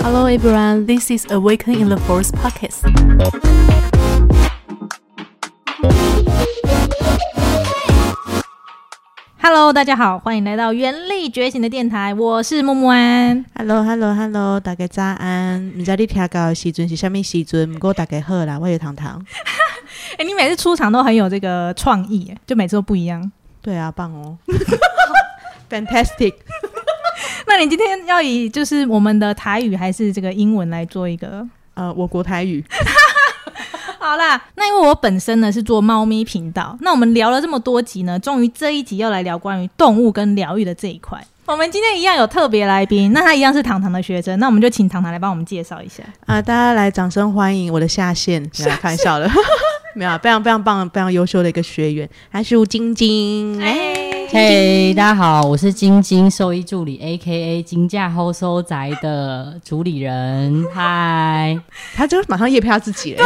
Hello everyone, this is Awaken in the Forest podcast. Hello，大家好，欢迎来到原力觉醒的电台，我是木木安。Hello Hello Hello，大家早安！唔知你听到的时阵是啥物时阵？不过大家好啦，我是糖糖。哎、你每次出场都很有这个创意，就每次都不一样。对啊，棒哦，Fantastic！那你今天要以就是我们的台语还是这个英文来做一个？呃，我国台语，好啦，那因为我本身呢是做猫咪频道，那我们聊了这么多集呢，终于这一集要来聊关于动物跟疗愈的这一块。我们今天一样有特别来宾，那他一样是糖糖的学生，那我们就请糖糖来帮我们介绍一下。啊、大家来掌声欢迎我的下线，开玩笑的，没有啊，非常非常棒、非常优秀的一个学员，他是吴晶晶。哎，嘿大家好，我是晶晶兽医助理，A K A 金价后收宅的主理人。嗨，他就马上夜配他自己了。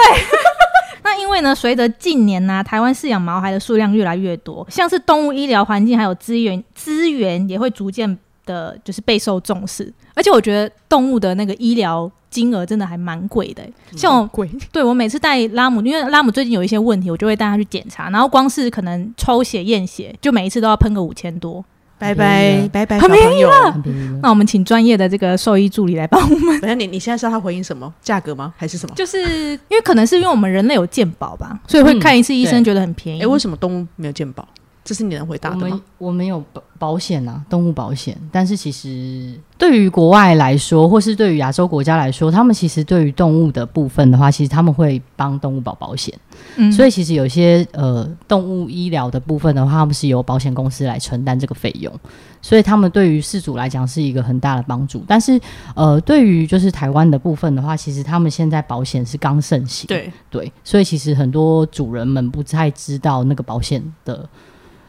那因为呢，随着近年呢、台湾饲养毛孩的数量越来越多，像是动物医疗环境还有资源资源也会逐渐的，就是备受重视。而且我觉得动物的那个医疗金额真的还蛮贵的欸、像我贵，对我每次带拉姆，因为拉姆最近有一些问题，我就会带他去检查，然后光是可能抽血验血，就每一次都要喷个五千多。拜拜拜拜，很便宜了。很便宜那我们请专业的这个兽医助理来帮我们，等下你你现在是要他回应什么？价格吗？还是什么？就是因为可能是因为我们人类有健保吧，所以会看一次医生觉得很便宜。哎、为什么动物没有健保？这是你能回答的吗？我们有保保险啊，动物保险。但是其实对于国外来说，或是对于亚洲国家来说，他们其实对于动物的部分的话，其实他们会帮动物保保险。嗯所以其实有些呃动物医疗的部分的话，他们是由保险公司来承担这个费用，所以他们对于事主来讲是一个很大的帮助。但是呃，对于就是台湾的部分的话，其实他们现在保险是刚盛行，对，对，所以其实很多主人们不太知道那个保险的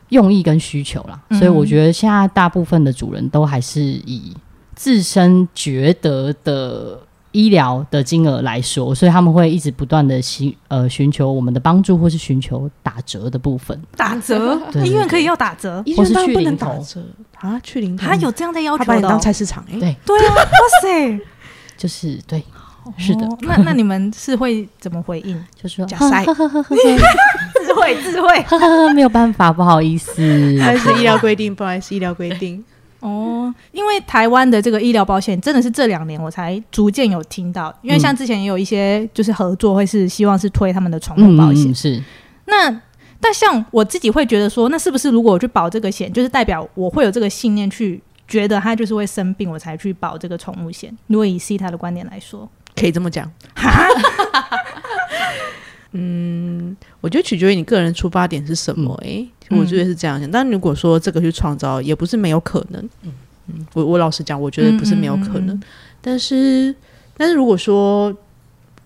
用意跟需求啦。嗯。所以我觉得现在大部分的主人都还是以自身觉得的医疗的金额来说，所以他们会一直不断的寻呃寻求我们的帮助，或是寻求打折的部分。打折，对医院可以要打折，医院当然不能打折。啊，去零头。他有这样的要求的哦、他把你当菜市场哎、对，对啊，哇塞，就是对，是的，哦那那你们是会怎么回应？就是说假塞智慧，智慧。呵呵没有办法，不好意思。还是医疗规定，不好意思，医疗规定。哦，因为台湾的这个医疗保险真的是这两年我才逐渐有听到，因为像之前也有一些就是合作，会是希望是推他们的宠物保险。嗯、是那但像我自己会觉得说，那是不是如果我去保这个险，就是代表我会有这个信念去觉得他就是会生病，我才去保这个宠物险？如果以 C 他的观点来说，可以这么讲。嗯，我觉得取决于你个人出发点是什么、诶，嗯我觉得是这样想。但如果说这个去创造，也不是没有可能。嗯我我老实讲，我觉得不是没有可能。嗯嗯嗯但是，但是如果说，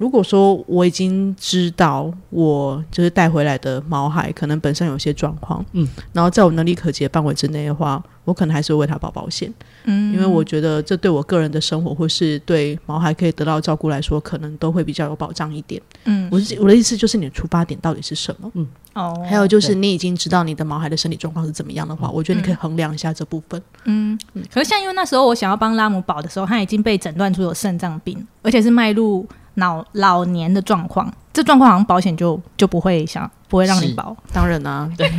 如果说我已经知道我就是带回来的毛孩可能本身有些状况，嗯，然后在我能力可及的范围之内的话，我可能还是会为他保保险。嗯因为我觉得这对我个人的生活，或是对毛孩可以得到照顾来说，可能都会比较有保障一点。嗯我是我的意思就是，你的出发点到底是什么？嗯哦，还有就是，你已经知道你的毛孩的身体状况是怎么样的话，我觉得你可以衡量一下这部分。嗯，可是像因为那时候我想要帮拉姆保的时候，他已经被诊断出有肾脏病，而且是迈入老老年的状况，这状况好像保险就就不会想不会让你保。当然啊，对，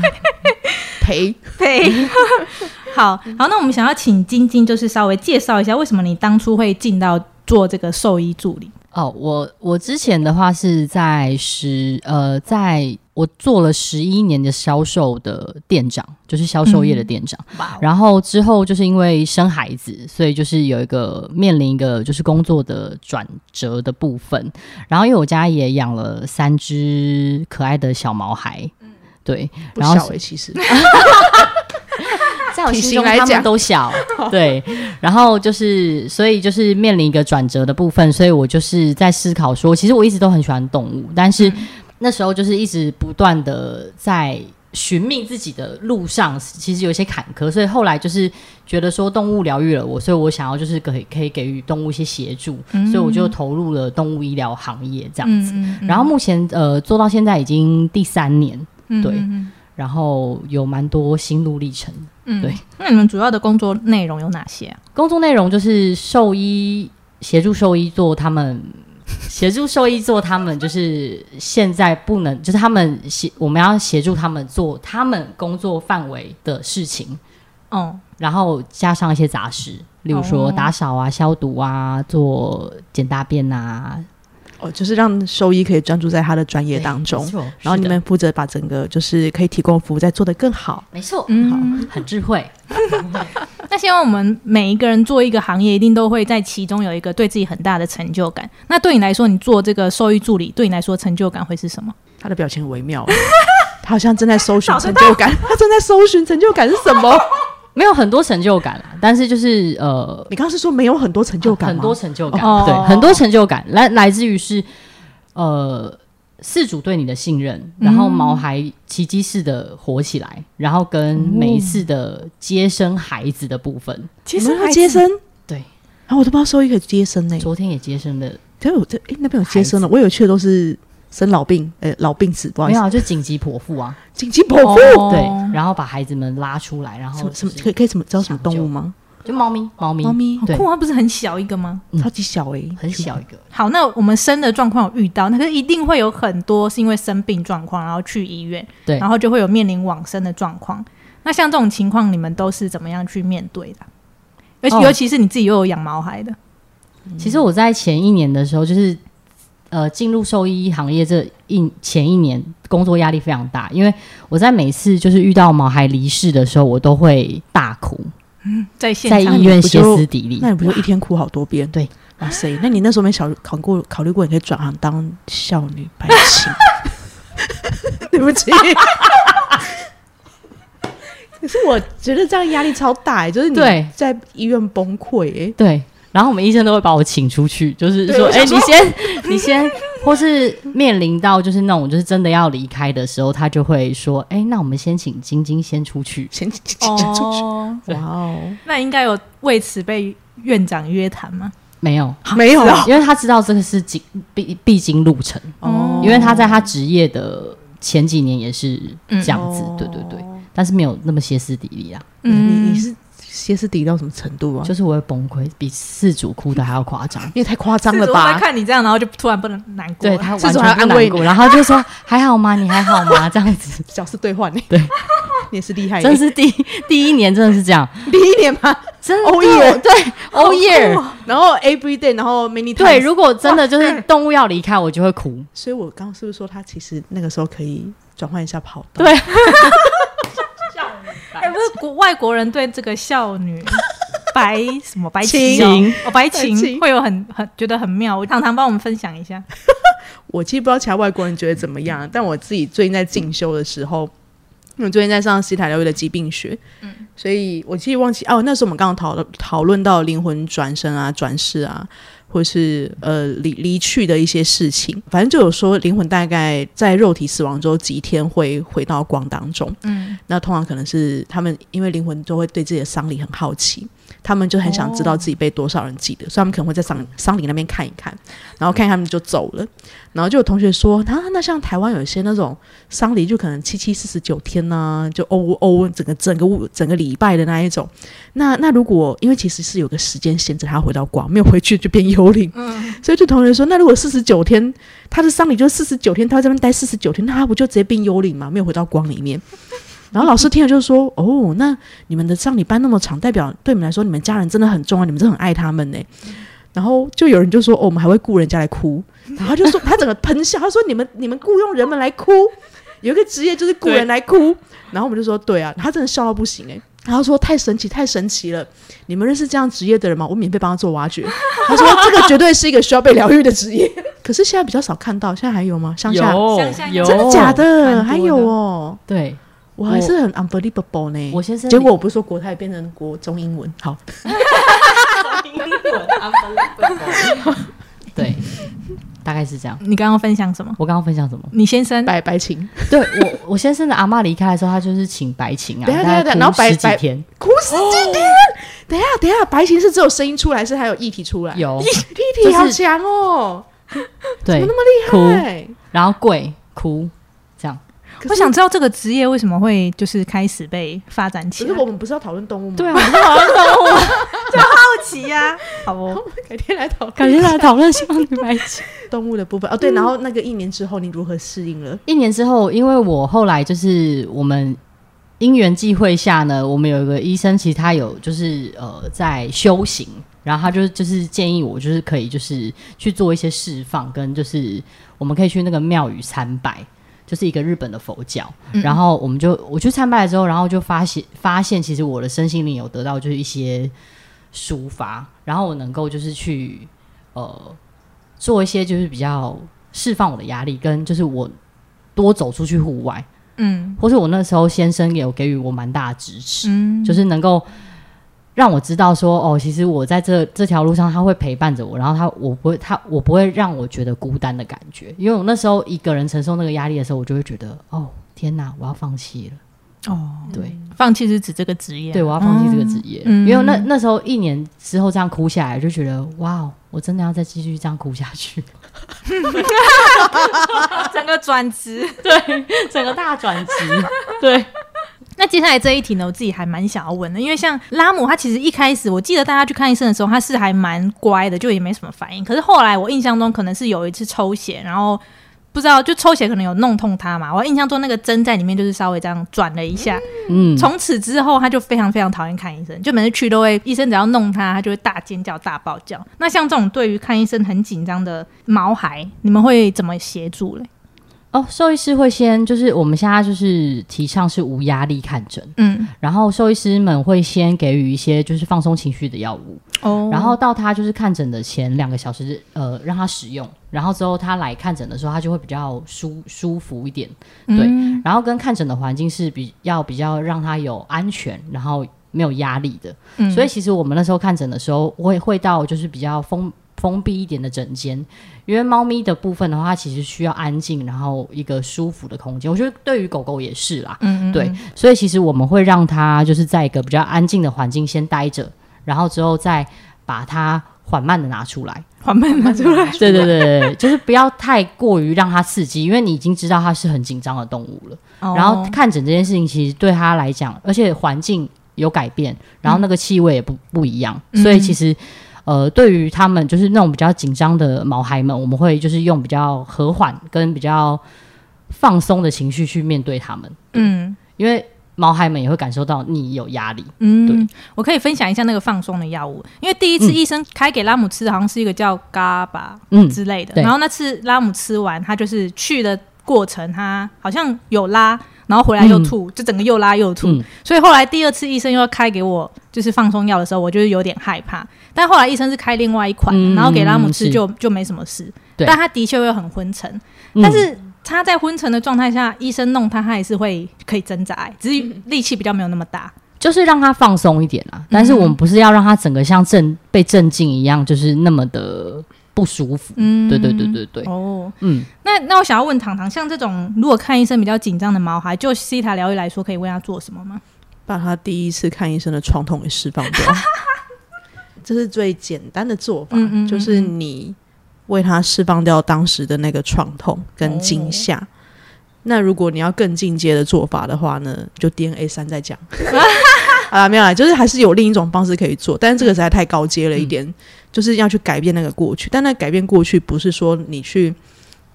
赔。赔，好好，那我们想要请晶晶，就是稍微介绍一下，为什么你当初会进到做这个兽医助理？哦，我我之前的话是在十呃，在我做了十一年的销售的店长，就是销售业的店长。哇然后之后就是因为生孩子，所以就是有一个面临一个就是工作的转折的部分。然后因为我家也养了三只可爱的小毛孩，嗯。对，不然后其实。在我心中他们都小，对。然后就是，所以就是面临一个转折的部分，所以我就是在思考说，其实我一直都很喜欢动物，但是那时候就是一直不断的在寻觅自己的路上，其实有一些坎坷，所以后来就是觉得说动物疗愈了我，所以我想要就是可以可以给予动物一些协助，所以我就投入了动物医疗行业这样子。嗯然后目前呃做到现在已经第三年，对嗯然后有蛮多心路历程。嗯对。那你们主要的工作内容有哪些啊？工作内容就是兽医协助兽医做他们。协助兽医做他们就是现在不能，就是他们协我们要协助他们做他们工作范围的事情，哦，然后加上一些杂事，例如说哦。打扫啊、消毒啊、做捡大便啊哦，就是让兽医可以专注在他的专业当中没，错然后你们负责把整个就是可以提供服务再做得更好。没错，嗯，很智慧。那希望我们每一个人做一个行业，一定都会在其中有一个对自己很大的成就感。那对你来说，你做这个兽医助理，对你来说成就感会是什么？他的表情很微妙，他好像正在搜寻 成就感，他正在搜寻成就感是什么？没有很多成就感啦，但是就是呃，你刚刚是说没有很多成就感吗？很多成就感，哦。对，很多成就感来来自于是呃事主对你的信任，然后毛孩奇迹式的火起来，然后跟每一次的接生孩子的部分，你们要接生，对，然后我都不知道收一个接生呢。昨天也接生的，对，我这诶那边有接生了，我有去的都是生老病，呃，老病死，不好意思，没有啊，就紧急剖腹啊，紧急剖腹。哦。对，然后把孩子们拉出来，然什么什么可以可以什么知道什么动物吗？就猫咪，猫咪，猫咪。对。好酷，它不是很小一个吗？嗯。超级小诶，很小一个，好，那我们生的状况有遇到，那可是一定会有很多是因为生病状况，然后去医院，对。然后就会有面临往生的状况。那像这种情况，你们都是怎么样去面对的？而且哦。尤其是你自己又有养毛孩的，其实我在前一年的时候，就是呃进入兽医行业这一前一年，工作压力非常大，因为我在每次就是遇到毛孩离世的时候，我都会大哭，在现在医院歇斯底里那。你不就一天哭好多遍？对，哇塞，那你那时候没考考过考虑过，你可以转行当少女白青？对不起。可是我觉得这样压力超大、欸，就是你对在医院崩溃、欸，对，然后我们医生都会把我请出去，就是说，哎、你先，你先，或是面临到就是那种就是真的要离开的时候，他就会说，哎、那我们先请晶晶先出去。先请请请出去。哦，哇哦，那应该有为此被院长约谈吗？没有，没有。因为他知道这个是经必必经路程，哦。因为他在他职业的前几年也是这样子，哦对对对，但是没有那么歇斯底里啊，嗯，你你是歇斯底里到什么程度啊？就是我会崩溃，比四主哭的还要夸张。因为太夸张了吧？看你这样，然后就突然不能难过。对他主还安慰全不难过，然后就说还好吗？你还好吗？这样子，角色兑换你？对，你也是厉害耶，真是第第一年真的是这样，第一年吗？真的 Oh year 对，Oh year，然后 every day，然后 many times，对，如果真的就是动物要离开，我就会哭。所以我刚刚是不是说他其实那个时候可以转换一下跑道？对，哎、不是国外国人对这个少女 白什么白情琴哦，白白琴琴会有很很觉得很妙。我糖糖帮我们分享一下。我其实不知道其他外国人觉得怎么样，但我自己最近在进修的时候，因为我最近在上西塔疗愈的疾病学，嗯，所以我其实忘记哦，那时候我们刚刚讨论讨论到灵魂转身啊、转世啊，或是呃离离去的一些事情，反正就有说灵魂大概在肉体死亡之后几天会回到光当中，嗯，那通常可能是他们因为灵魂就会对自己的丧礼很好奇，他们就很想知道自己被多少人记得，所以他们可能会在丧丧礼那边看一看，然后看他们就走了。然后就有同学说，啊，那像台湾有一些那种丧礼，就可能七七四十九天呢、就欧欧整个整个物整个礼拜的那一种。那那如果因为其实是有个时间限制，他回到光，没有回去就变幽灵。嗯，所以就同学说，那如果四十九天，他的丧礼就四十九天，他在这边待四十九天，那他不就直接变幽灵吗？没有回到光里面。然后老师听了就说：“哦，那你们的葬礼办那么长，代表对你们来说，你们家人真的很重要，你们真的很爱他们呢。”然后就有人就说：“哦，我们还会雇人家来哭。”然后他就说他整个喷笑，他说：“你们你们雇佣人们来哭，有一个职业就是雇人来哭。”然后我们就说：“对啊。”他真的笑到不行哎。然后说太神奇，太神奇了！你们认识这样职业的人吗？我免费帮他做挖掘。他说这个绝对是一个需要被疗愈的职业。可是现在比较少看到，现在还有吗？乡下乡下有真的假的？的还有哦，对我还是很 unbelievable 呢。我先生结果我不是说国泰变成国中英文，好，对，大概是这样。你刚刚分享什么？我刚刚分享什么？你先生白白琴对我，我先生的阿嬷离开的时候，他就是请白琴啊，等一下等下然后白白天，哭十几天。等一下，等下，白琴是只有声音出来，还是还有液体出来？有液就是体好强哦，对怎么那么厉害？然后跪哭，我想知道这个职业为什么会就是开始被发展起来。可是我们不是要讨论动物吗？对啊，我们讨论动物。就好奇呀、好哦，改天来讨改天来讨论希望女白起。动物的部分哦。对，然后那个一年之后你如何适应了？一年之后，因为我后来就是我们因缘际会下呢，我们有一个医生，其实他有就是呃在修行，然后他就就是建议我就是可以就是去做一些释放，跟就是我们可以去那个庙宇参拜。就是一个日本的佛教，然后我们就我去参拜了之后，然后就发现发现其实我的身心灵有得到就是一些抒发，然后我能够就是去呃做一些就是比较释放我的压力，跟就是我多走出去户外，嗯。或是我那时候先生也有给予我蛮大的支持，嗯，就是能够让我知道说，哦，其实我在这这条路上，他会陪伴着我，然后他我不会他我不会让我觉得孤单的感觉，因为我那时候一个人承受那个压力的时候，我就会觉得，哦，天哪，我要放弃了，哦，对。放弃是指这个职业。啊，对，我要放弃这个职业，嗯。因为那那时候一年之后这样哭下来，就觉得，哇哦，我真的要再继续这样哭下去，整个转职。对整个大转职，对，那接下来这一题呢，我自己还蛮想要问的，因为像拉姆，他其实一开始我记得大家去看医生的时候，他是还蛮乖的，就也没什么反应。可是后来我印象中可能是有一次抽血，然后不知道就抽血可能有弄痛他嘛，我印象中那个针在里面就是稍微这样转了一下。嗯，从此之后，他就非常非常讨厌看医生，就每次去都会医生只要弄他，他就会大尖叫、大爆叫。那像这种对于看医生很紧张的毛孩，你们会怎么协助嘞？哦，兽医师会先就是我们现在就是提倡是无压力看诊。嗯，然后兽医师们会先给予一些就是放松情绪的药物，哦然后到他就是看诊的前两个小时，呃，让他使用，然后之后他来看诊的时候，他就会比较舒舒服一点，对。嗯然后跟看诊的环境是比要比较让他有安全，然后没有压力的。嗯所以其实我们那时候看诊的时候，会会到就是比较封封闭一点的整间，因为猫咪的部分的话，它其实需要安静，然后一个舒服的空间。我觉得对于狗狗也是啦，嗯嗯，对，所以其实我们会让它就是在一个比较安静的环境先待着，然后之后再把它缓慢的拿出来。缓慢拿出来。对对对对对，就是不要太过于让它刺激，因为你已经知道它是很紧张的动物了。哦然后看诊这件事情，其实对它来讲，而且环境有改变，然后那个气味也不不一样，嗯所以其实。呃，对于他们就是那种比较紧张的毛孩们，我们会就是用比较和缓跟比较放松的情绪去面对他们，嗯。因为毛孩们也会感受到你有压力。嗯，对。我可以分享一下那个放松的药物，因为第一次嗯。医生开给拉姆吃的好像是一个叫嘎巴嗯，之类的，对。然后那次拉姆吃完，他就是去的过程，他好像有拉。然后回来又吐，就整个又拉又吐，嗯所以后来第二次医生又要开给我就是放松药的时候，我就是有点害怕。但后来医生是开另外一款，嗯然后给拉姆吃就就没什么事，但他的确会很昏沉。嗯但是他在昏沉的状态下，医生弄他，他也是会可以挣扎，只是力气比较没有那么大。就是让他放松一点啦。但是我们不是要让他整个像镇被镇静一样，就是那么的不舒服。嗯，对对对对对，哦，嗯，那那我想要问糖糖，像这种如果看医生比较紧张的毛孩，就西塔疗愈来说，可以为他做什么吗？把他第一次看医生的创痛给释放掉，这是最简单的做法，嗯嗯嗯就是你为他释放掉当时的那个创痛跟惊吓。哦那如果你要更进阶的做法的话呢，就 DNA 三再讲。啊，没有啦，就是还是有另一种方式可以做，但是这个实在太高阶了一点，就是要去改变那个过去。但那改变过去不是说你去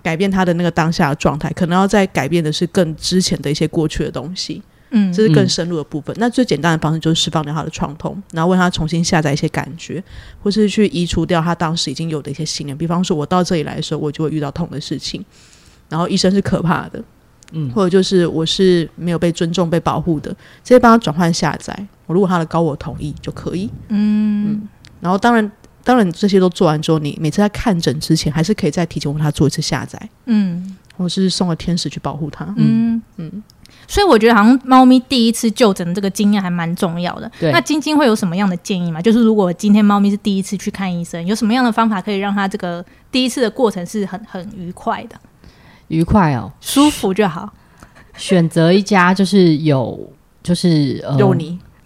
改变他的那个当下的状态，可能要再改变的是更之前的一些过去的东西。嗯这是更深入的部分。那最简单的方式就是释放掉他的创痛，然后为他重新下载一些感觉，或是去移除掉他当时已经有的一些信念。比方说，我到这里来的时候，我就会遇到痛的事情，然后医生是可怕的，嗯或者就是我是没有被尊重、被保护的，直接帮他转换下载。我如果他的高我同意就可以。嗯然后当然。当然，这些都做完之后，你每次在看诊之前，还是可以再提前为他做一次下载，嗯我是送了天使去保护他。嗯嗯。所以我觉得好像猫咪第一次就诊的这个经验还蛮重要的。对那晶晶会有什么样的建议吗？就是如果今天猫咪是第一次去看医生，有什么样的方法可以让它这个第一次的过程是很很愉快的、愉快哦。舒服就好？选择一家就是有就是呃肉泥，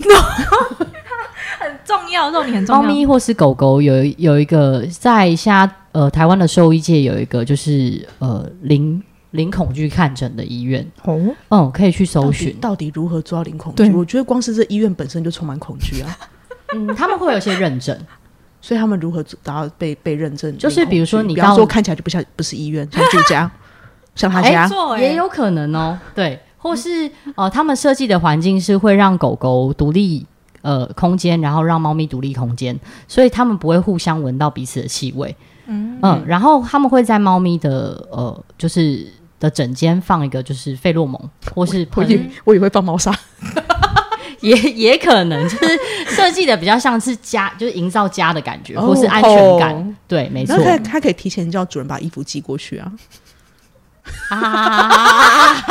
很重要，肉你很重要。猫咪或是狗狗有一有一个在现在呃台湾的兽医界有一个就是呃零零恐惧看诊的医院，哦，嗯，可以去搜寻。到底如何做到零恐惧？我觉得光是这医院本身就充满恐惧啊。嗯，他们会有一些认证，所以他们如何达到被被认证？就是比如说你比方说看起来就不像不是医院，像住家，像他哎家，错也有可能哦，对，或是呃，他们设计的环境是会让狗狗独立呃空间，然后让猫咪独立空间，所以他们不会互相闻到彼此的气味。嗯。然后他们会在猫咪的呃就是的枕间放一个就是费洛蒙，或是我以喷，我以为放猫砂，也也可能就是设计的比较像是家，就是营造家的感觉，哦或是安全感。哦。对，没错。然后。他他可以提前叫主人把衣服寄过去啊，啊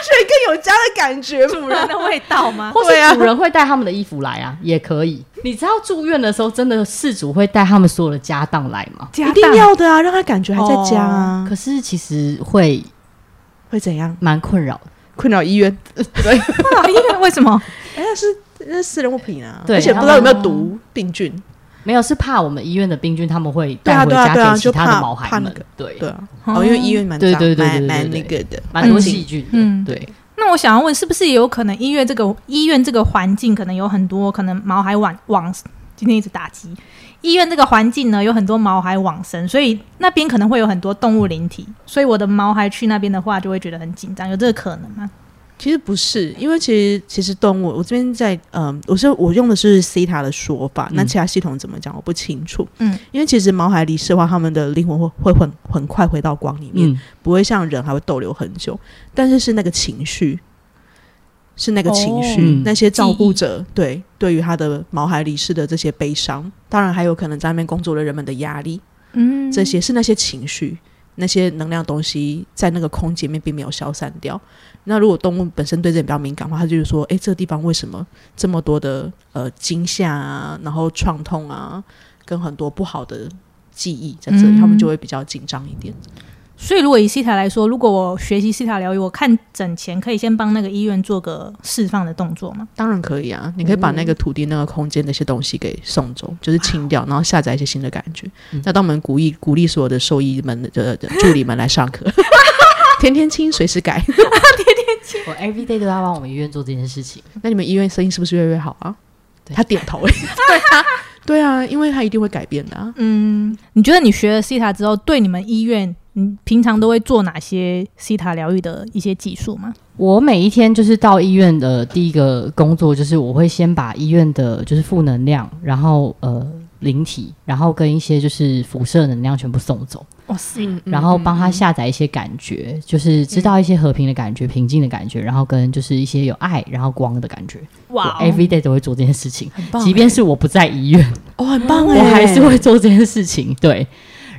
所以更有家的感觉嘛。主人的味道吗？或对啊是主人会带他们的衣服来啊，也可以。你知道住院的时候，真的事主会带他们所有的家当来吗？一定要的啊，让他感觉还在家啊，可是其实会会怎样？蛮困扰的。困扰医院？对，医院为什么？哎，那是那是私人物品啊，对而且不知道有没有毒病菌。没有，是怕我们医院的病菌他们会带回家给其他的毛孩们怕那个。对，对啊，哦，因为医院蛮脏对对对对蛮蛮那个的，蛮多嗯细菌的。嗯对，那我想要问，是不是也有可能医院这个医院这个环境可能有很多可能毛孩往往今天一直打击医院这个环境呢，有很多毛孩往生，所以那边可能会有很多动物灵体，所以我的毛孩去那边的话，就会觉得很紧张，有这个可能吗？其实不是，因为其实其实动物，我这边在嗯，我是我用的是 CETA 的说法，那嗯其他系统怎么讲我不清楚。嗯，因为其实毛孩离世的话，他们的灵魂会会很很快回到光里面，嗯，不会像人还会逗留很久，但是是那个情绪，是那个情绪，那些照顾者对对于他的毛孩离世的这些悲伤，当然还有可能在那边工作的人们的压力，嗯这些是那些情绪。那些能量东西在那个空间里面并没有消散掉。那如果动物本身对这点比较敏感的话，它就是说，诶，这个地方为什么这么多的呃惊吓啊，然后创痛啊，跟很多不好的记忆在这里，嗯他们就会比较紧张一点。所以，如果以西塔来说，如果我学习西塔疗愈，我看诊前可以先帮那个医院做个释放的动作吗？当然可以啊，你可以把那个土地、那个空间那些东西给送走，就是清掉，然后下载一些新的感觉。那当我们鼓励鼓励所有的兽医们的的助理们来上课，天天清，随时改。天天清我 every day 都要帮我们医院做这件事情。那你们医院生意是不是越来越好啊？他点头、欸，对啊，对啊，因为他一定会改变的啊。嗯，你觉得你学了西塔之后，对你们医院，你平常都会做哪些西塔疗愈的一些技术吗？我每一天就是到医院的第一个工作，就是我会先把医院的就是负能量，然后呃灵体，然后跟一些就是辐射能量全部送走，哇塞，嗯然后帮他下载一些感觉，就是知道一些和平的感觉、平静的感觉，然后跟就是一些有爱然后光的感觉。哇我 every day 都会做这件事情，即便是我不在医院，哦，很棒我哎，还是会做这件事情。对，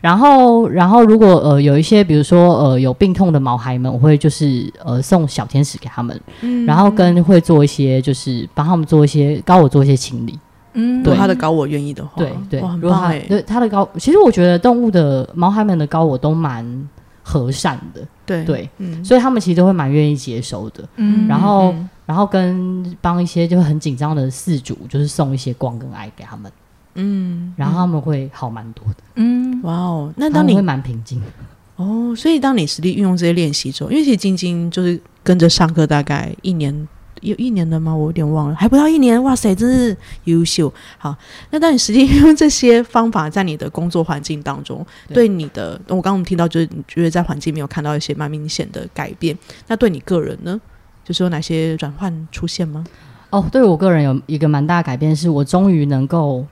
然后，然后如果呃有一些，比如说呃有病痛的毛孩们，我会就是呃送小天使给他们，嗯然后跟会做一些就是帮他们做一些帮我做一些清理。嗯，对他的高我愿意的话，对对，哇，很如果他棒哎，对他的高，其实我觉得动物的毛孩们的高我都蛮和善的，对对，嗯，所以他们其实都会蛮愿意接收的。嗯。然后嗯然后跟帮一些就很紧张的饲主，就是送一些光跟爱给他们，嗯，然后他们会好蛮多的，嗯，哇哦，那当你会蛮平静的。哦，所以当你实际运用这些练习之后，因为其实晶晶就是跟着上课大概一年，有一年了吗？我有点忘了，还不到一年。哇塞，真是优秀。好，那当你实际运 用这些方法在你的工作环境当中，对对你的，我刚刚听到就是你觉得在环境没有看到一些蛮明显的改变，那对你个人呢，就是有哪些转换出现吗？哦，对我个人有一个蛮大的改变，是我终于能够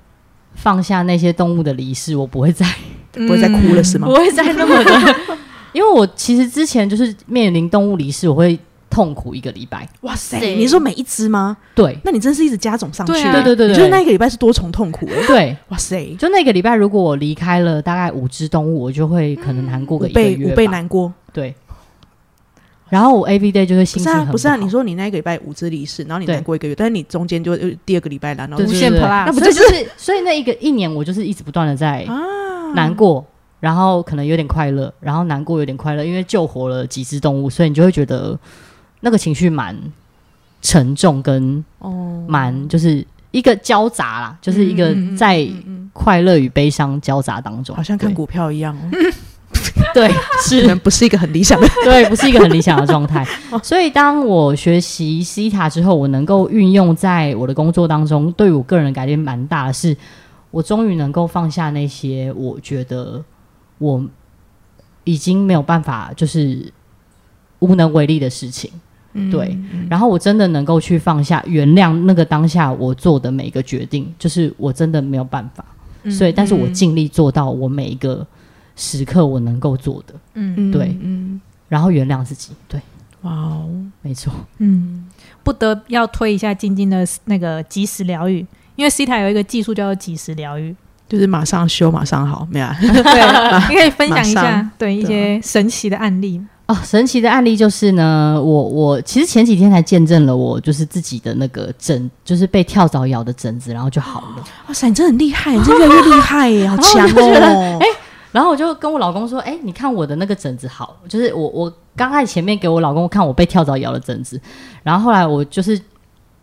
放下那些动物的离世，我不会再 不会再哭了是吗不？会再那么的，因为我其实之前就是面临动物离世，我会痛苦一个礼拜。哇塞，塞你说每一只吗？对。那你真是一直加总上去，对啊。对对对就是那一个礼拜是多重痛苦哎、对，哇塞，就那个礼拜，如果我离开了大概五只动物，我就会可能难过个一个月倍五倍难过。对。然后我 every day 就会不是啊，心情很不是啊，好你说你那一个礼拜五只离世，然后你对。难过一个月，但是你中间就呃第二个礼拜来，然后无对对对对。限普拉那不就是所以那一个一年我就是一直不断的在啊。难过，然后可能有点快乐，然后难过有点快乐，因为救活了几只动物，所以你就会觉得那个情绪蛮沉重，跟哦，蛮就是一个交杂啦，就是一个在快乐与悲伤交杂当中，好像看股票一样哦，对，是能不是一个很理想的。对，不是一个很理想的状态。所以当我学习西塔之后，我能够运用在我的工作当中，对我个人改变蛮大的是。我终于能够放下那些我觉得我已经没有办法就是无能为力的事情。嗯对，然后我真的能够去放下、原谅那个当下我做的每一个决定，就是我真的没有办法，嗯所以但是我尽力做到我每一个时刻我能够做的，嗯嗯对。嗯，然后原谅自己，对，哇哦，没错，嗯，不得要推一下晶晶的那个即时疗愈，因为 C 台有一个技术叫做即时疗愈，就是马上修，马上好，没有、啊？对，你可以分享一下对一些神奇的案例。哦，神奇的案例就是呢，我我其实前几天才见证了我就是自己的那个疹，就是被跳蚤咬的疹子，然后就好了。哇塞，你真的很厉害，你 真的越来越厉害耶，好 强哦！然后我就跟我老公说：“哎、你看我的那个疹子好，就是我我刚开始前面给我老公看我被跳蚤咬的疹子，然后后来我就是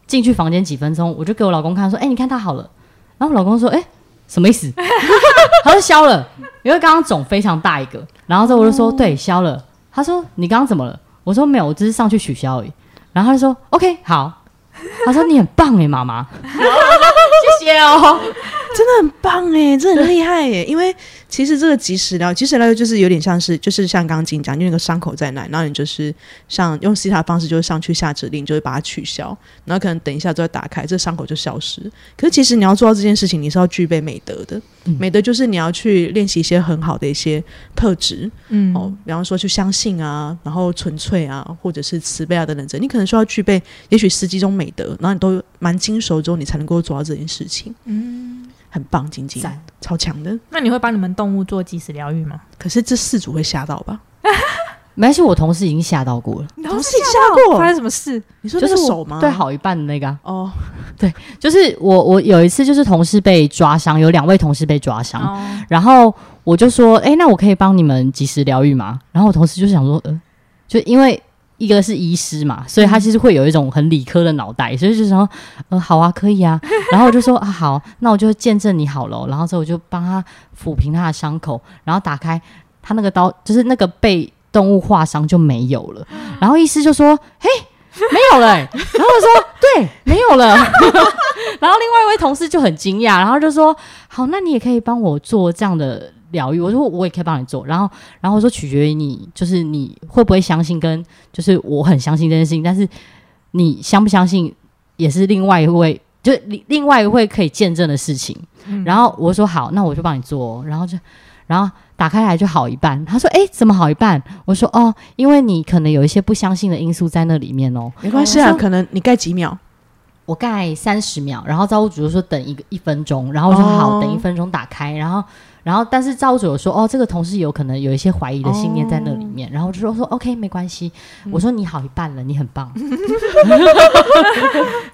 进去房间几分钟，我就给我老公看说：哎、你看它好了。然后我老公说：哎、什么意思？他说消了，因为刚刚肿非常大一个。然后之后我就说：对，消了。他说：你刚刚怎么了？我说没有，我只是上去取消而已。然后他就说：OK，好。他说你很棒哎，妈妈。谢谢哦。真的很棒哎，真的很厉害耶！因为其实这个及时疗，及时疗愈就是有点像是，就是像刚刚金讲，因为那个伤口在那，然后你就是像用西塔的方式，就是上去下指令，就会把它取消，然后可能等一下之后打开，这伤口就消失。可是其实你要做到这件事情，你是要具备美德的，嗯美德就是你要去练习一些很好的一些特质，嗯，哦，比方说去相信啊，然后纯粹啊，或者是慈悲啊等等等，你可能需要具备也许十几种美德，然后你都蛮精熟之后，你才能够做到这件事情。嗯，很棒，晶晶赞超强的。那你会帮你们动物做即时疗愈吗？可是这四组会吓到吧？没关系，我同事已经吓到过了。你同事吓过发生什么事？你说就是我那个手吗？对，好一半的那个啊、哦，就是我我有一次就是同事被抓伤，有两位同事被抓伤，哦，然后我就说，哎、那我可以帮你们及时疗愈吗？然后我同事就想说，呃，就因为一个是医师嘛，所以他其实会有一种很理科的脑袋，所以就想说，呃，好啊，可以啊。然后我就说啊，好，那我就见证你好了哦。然后之后我就帮他抚平他的伤口，然后打开他那个刀，就是那个被动物划伤就没有了。然后医师就说，嘿。没有了欸、然后我说对，没有了。然后另外一位同事就很惊讶，然后就说：“好，那你也可以帮我做这样的疗愈。”我说：“我也可以帮你做。”然后，然后我说：“取决于你，就是你会不会相信，跟就是我很相信这件事情，但是你相不相信也是另外一位，就另另外一位可以见证的事情。”然后我说：“好，那我就帮你做哦。”然后就，然后打开来就好一半。他说：“哎，怎么好一半？”我说：“哦，因为你可能有一些不相信的因素在那里面哦。”没关系啊，可能你盖几秒，我盖三十秒，然后造物主就说等一个一分钟，然后我说好，哦等一分钟打开，然后然后但是造物主有说哦，这个同事有可能有一些怀疑的信念在那里面，然后我就说说 OK 没关系，我说你好一半了，你很棒，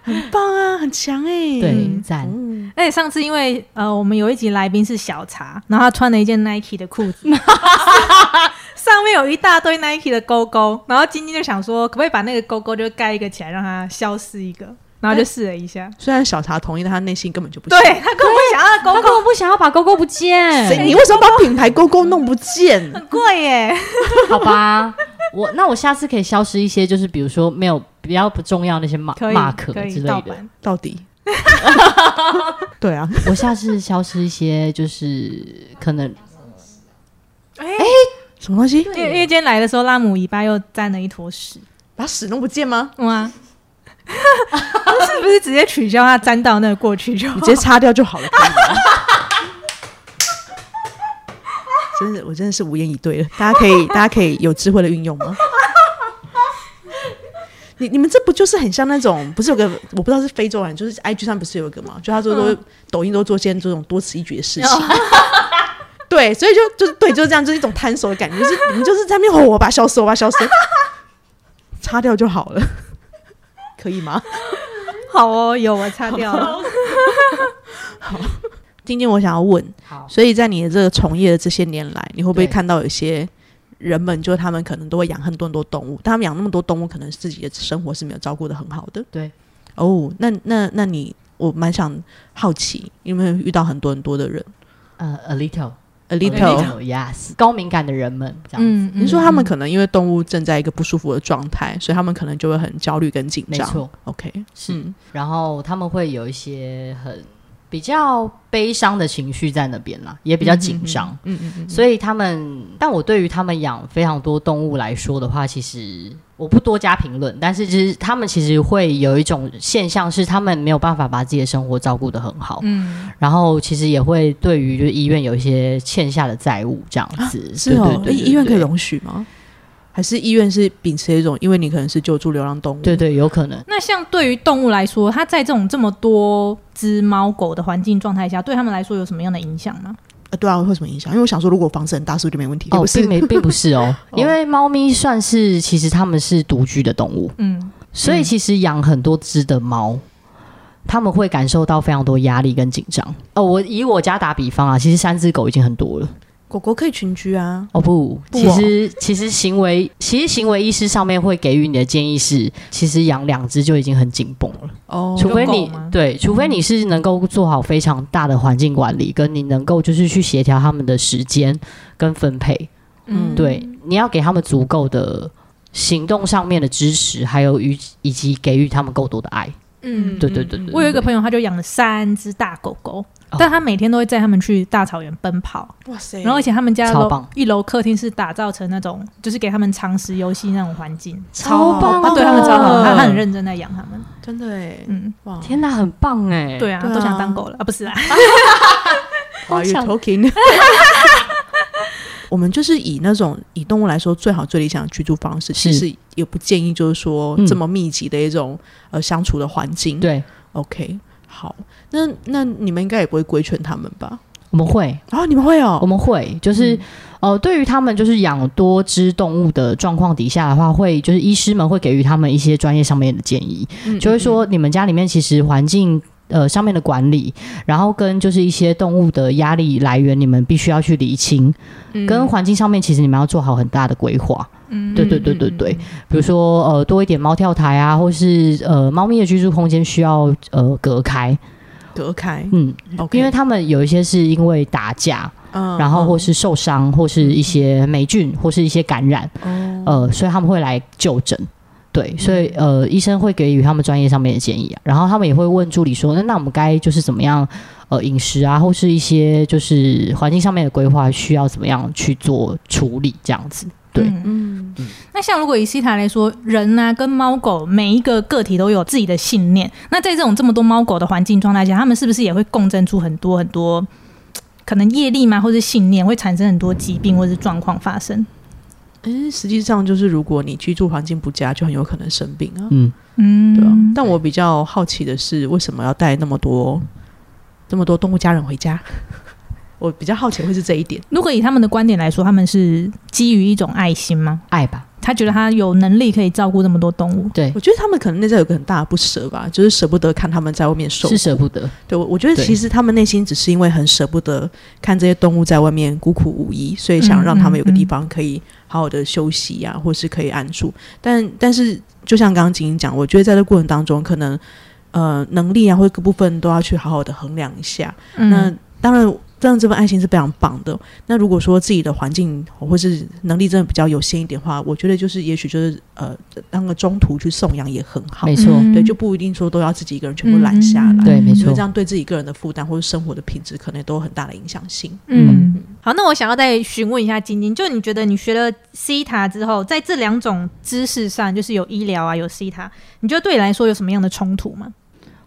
很棒啊，很强哎。对，赞，嗯，而且上次因为呃，我们有一集来宾是小茶，然后他穿了一件 Nike 的裤子，上面有一大堆 Nike 的勾勾，然后晶晶就想说，可不可以把那个勾勾就盖一个起来，让它消失一个，然后就试了一下，虽然小茶同意，但他内心根本就不信。对他根本不想要勾勾，他根本不想要把勾勾不见，谁你为什么把品牌勾勾弄不见？很贵耶，好吧？我那我下次可以消失一些，就是比如说没有比较不重要那些 mark 之类的，盗版，到底？对啊，我下次消失一些，就是可能哎、什么东西？因为因为今天来的时候，拉姆尾巴又沾了一坨屎，把屎弄不见吗？哇。是不是直接取消它粘到那个过去就好你直接擦掉就好了。可以吗 真的，我真的是无言以对了。大家可以，大家可以有智慧的运用吗？你你们这不就是很像那种？不是有个我不知道是非洲人，就是 IG 上不是有一个吗？就他说说、抖音都做些这种多此一举的事情。对，所以就就是对，就是这样，就是一种摊手的感觉，就是你们就是在那边吼我把它消失，我把它消失，擦掉就好了，可以吗？好哦，有我擦掉了。今天我想要问，好所以在你的这个从业的这些年来，你会不会看到有些人们，就是他们可能都会养很多很多动物，但他们养那么多动物，可能自己的生活是没有照顾的很好的。对，哦，那那那你，我蛮想好奇，有没有遇到很多很多的人呃 a little。？A A little，yes，高敏感的人们这样子，嗯，你说他们可能因为动物正在一个不舒服的状态，所以他们可能就会很焦虑跟紧张。没错，，OK，是嗯然后他们会有一些很比较悲伤的情绪在那边啦，也比较紧张。嗯嗯嗯，所以他们，但我对于他们养非常多动物来说的话，其实我不多加评论。但是，其实他们其实会有一种现象，是他们没有办法把自己的生活照顾得很好。嗯，然后，其实也会对于就是医院有一些欠下的债务这样子。是哦，对对对医医院可以容许吗？还是医院是秉持一种，因为你可能是救助流浪动物，对对，有可能。那像对于动物来说，它在这种这么多只猫狗的环境状态下，对他们来说有什么样的影响吗？呃，对啊，会有什么影响？因为我想说，如果房子很大，是不是就没问题？哦并没 并不是哦，哦 因为猫咪算是其实它们是独居的动物，嗯，所以其实养很多只的猫，他们会感受到非常多压力跟紧张。哦，我以我家打比方啊，其实三只狗已经很多了。狗狗可以群居啊，哦不，其实其实行为其实行为医师上面会给予你的建议是，其实养两只就已经很紧绷了。哦除非你对，除非你是能够做好非常大的环境管理，跟你能够就是去协调他们的时间跟分配。嗯对，你要给他们足够的行动上面的支持，还有与以及给予他们够多的爱。嗯。对对对对，我有一个朋友，他就养了三只大狗狗，哦。但他每天都会载他们去大草原奔跑，哇塞。然后而且他们家楼超棒。一楼客厅是打造成那种就是给他们常识游戏那种环境，超棒他对他们超好，的他他很认真在养他们，真的哎，嗯，哇，天哪，很棒哎！对啊，都想当狗了。啊，不是啊，哇，you 想 talking？我们就是以那种以动物来说最好最理想的居住方式，其实也不建议就是说嗯。这么密集的一种呃相处的环境。对，，OK，好，那那你们应该也不会规劝他们吧？我们会，哦，你们会哦，我们会，就是、呃，对于他们就是养多只动物的状况底下的话，会就是医师们会给予他们一些专业上面的建议，嗯就会说你们家里面其实环境。呃，上面的管理，然后跟就是一些动物的压力来源，你们必须要去理清，嗯。跟环境上面，其实你们要做好很大的规划。嗯。对对对对对，比如说呃多一点猫跳台啊，或是呃猫咪的居住空间需要呃隔开，隔开。嗯因为他们有一些是因为打架，嗯然后或是受伤，或是一些霉菌，或是一些感染，哦。呃，所以他们会来就诊。对，所以呃，医生会给予他们专业上面的建议啊，然后他们也会问助理说，那那我们该就是怎么样，呃，饮食啊，或是一些就是环境上面的规划，需要怎么样去做处理，这样子。对，嗯。嗯。那像如果以西塔来说，人呢、跟猫狗每一个个体都有自己的信念，那在这种这么多猫狗的环境状态下，他们是不是也会共振出很多很多可能业力吗，或是信念，会产生很多疾病或是状况发生？诶，实际上就是如果你居住环境不佳，就很有可能生病啊。嗯，嗯，对啊，但我比较好奇的是，为什么要带那么多这么多动物家人回家？我比较好奇会是这一点。如果以他们的观点来说，他们是基于一种爱心吗？爱吧，他觉得他有能力可以照顾这么多动物，对我，觉得他们可能内在有个很大的不舍吧，就是舍不得看他们在外面受苦。是舍不得，对，我我觉得其实他们内心只是因为很舍不得看这些动物在外面孤苦无依，所以想让他们有个地方可以好好的休息啊，或是可以安住。但但是就像刚刚晶晶讲，我觉得在这过程当中，可能呃能力啊或各部分都要去好好的衡量一下。那嗯当然，当然这份爱心是非常棒的。那如果说自己的环境或是能力真的比较有限一点的话，我觉得就是也许就是呃当个中途去送养也很好。没错，嗯对，就不一定说都要自己一个人全部揽下来。嗯对，没错这，样对自己个人的负担或者生活的品质，可能都有很大的影响性。嗯，好，那我想要再询问一下晶晶，就你觉得你学了 C 塔之后，在这两种知识上，就是有医疗啊，有 C 塔，你觉得对你来说有什么样的冲突吗？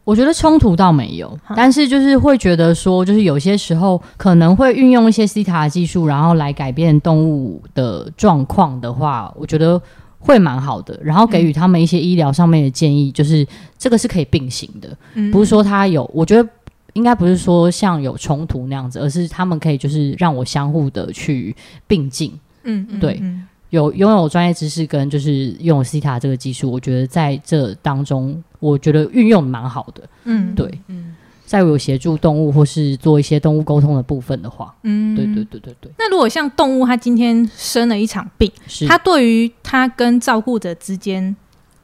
我觉得冲突倒没有，但是就是会觉得说，就是有些时候可能会运用一些 C 塔的技术，然后来改变动物的状况的话，我觉得会蛮好的。然后给予他们一些医疗上面的建议，就是这个是可以并行的，嗯。不是说他有，我觉得应该不是说像有冲突那样子，而是他们可以就是让我相互的去并进。嗯，嗯对。嗯有拥有专业知识跟就是拥有 C 塔这个技术，我觉得在这当中，我觉得运用蛮好的。嗯，对，嗯，在有协助动物或是做一些动物沟通的部分的话，嗯对对。对对对，那如果像动物，它今天生了一场病，是它对于它跟照顾者之间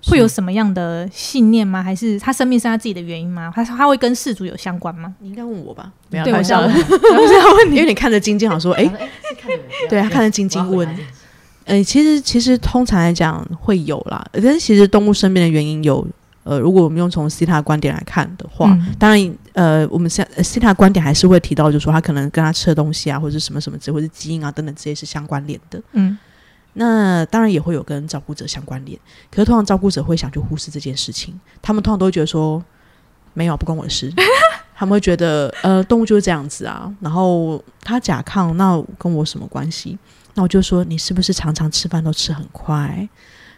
会有什么样的信念吗？还是它生病是它自己的原因吗？它它会跟事主有相关吗？你应该问我吧？没有对，开玩笑的我是要问，我是要问因为你看着晶晶，好像说，哎、对他看着晶晶问，呃，其实其实通常来讲会有啦，但是其实动物生病的原因有呃，如果我们用从西塔的观点来看的话，嗯当然，呃，我们现西塔观点还是会提到，就是说他可能跟他吃的东西啊，或者什么什么之类，或者是基因啊等等这些是相关联的。嗯那当然也会有跟照顾者相关联，可是通常照顾者会想去忽视这件事情，他们通常都会觉得说没有啊，不关我的事。他们会觉得，呃，动物就是这样子啊，然后它甲亢，那跟我什么关系？那我就说，你是不是常常吃饭都吃很快？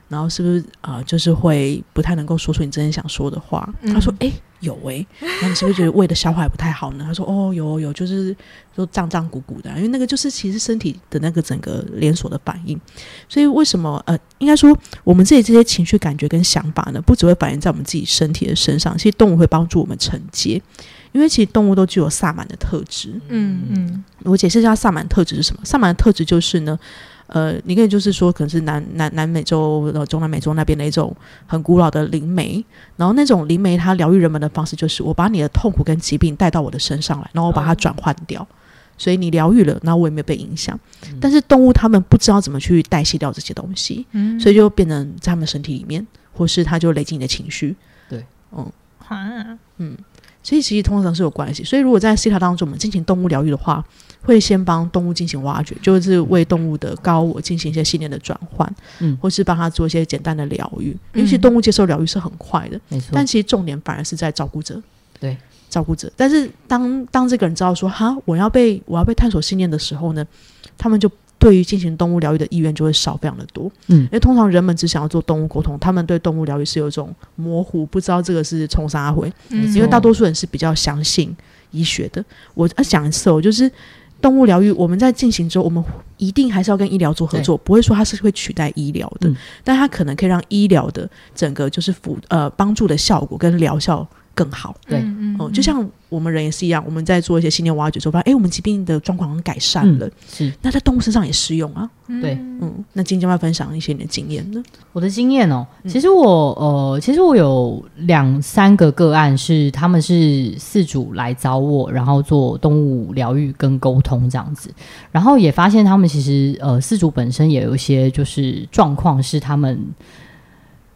然后是不是啊、呃就是会不太能够说出你真正想说的话？嗯他说，诶，有诶，那你是不是觉得胃的消化也不太好呢？他说，哦，有有，就是都胀胀鼓鼓的啊，因为那个就是其实身体的那个整个连锁的反应。所以为什么呃，应该说我们自己这些情绪感觉跟想法呢，不只会反映在我们自己身体的身上，其实动物会帮助我们承接，因为其实动物都具有萨满的特质。嗯嗯我解释一下萨满特质是什么。萨满的特质就是呢，呃，你可以就是说，可能是南南南美洲、呃中南美洲那边的一种很古老的灵媒，然后那种灵媒它疗愈人们的方式就是，我把你的痛苦跟疾病带到我的身上来，然后我把它转换掉。所以你疗愈了，那我也没有被影响。但是动物它们不知道怎么去代谢掉这些东西，嗯，所以就变成在它们身体里面，或是它就累积你的情绪。对，嗯，啊，所以其实通常是有关系。所以如果在 C 塔当中，我们进行动物疗愈的话，会先帮动物进行挖掘，就是为动物的高我进行一些信念的转换，嗯或是帮他做一些简单的疗愈。因为其动物接受疗愈是很快的，没错。但其实重点反而是在照顾者。对，照顾者。但是当当这个人知道说哈，我要被我要被探索信念的时候呢，他们就对于进行动物疗愈的意愿就会少非常的多。嗯因为通常人们只想要做动物沟通，他们对动物疗愈是有一种模糊，不知道这个是冲啥回。嗯因为大多数人是比较相信医学的。我要讲一次哦，就是动物疗愈，我们在进行之后，我们一定还是要跟医疗做合作，不会说它是会取代医疗的，嗯但它可能可以让医疗的整个就是辅呃帮助的效果跟疗效更好。对嗯哦、就像我们人也是一样，我们在做一些信念挖掘之后，发现哎，我们疾病的状况改善了，嗯，是那在动物身上也适用啊。对嗯，那今天要分享一些你的经验呢？我的经验哦，嗯其实我呃，其实我有两三个个案是他们是饲主来找我，然后做动物疗愈跟沟通这样子，然后也发现他们其实呃饲主本身也有一些就是状况是他们。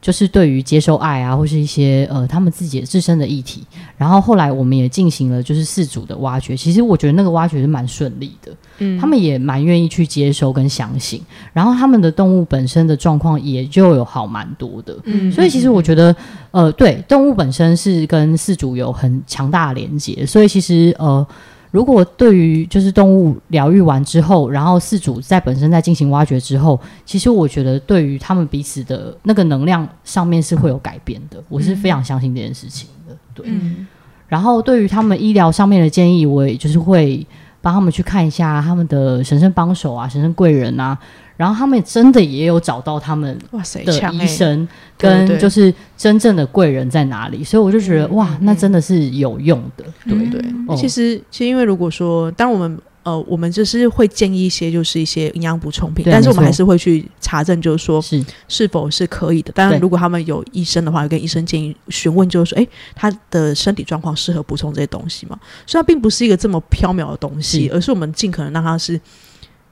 就是对于接受爱啊，或是一些呃他们自己自身的议题，然后后来我们也进行了就是四组的挖掘，其实我觉得那个挖掘是蛮顺利的，嗯。他们也蛮愿意去接收跟相信，然后他们的动物本身的状况也就有好蛮多的。嗯所以其实我觉得，呃，对，动物本身是跟四组有很强大的连接，所以其实呃，如果对于就是动物疗愈完之后，然后饲主在本身在进行挖掘之后，其实我觉得对于他们彼此的那个能量上面是会有改变的，我是非常相信这件事情的。对，嗯然后对于他们医疗上面的建议，我也就是会帮他们去看一下他们的神圣帮手啊、神圣贵人啊，然后他们真的也有找到他们哇塞，的医生对对跟就是真正的贵人在哪里，所以我就觉得哇，那真的是有用的，对对，哦。其实其实因为如果说，当然我们呃，我们就是会建议一些就是一些营养补充品，但是我们还是会去查证，就是说是。是否是可以的。当然，如果他们有医生的话，会跟医生建议询问，就是说，诶，他的身体状况适合补充这些东西吗？所以它并不是一个这么缥缈的东西，而是我们尽可能让它是。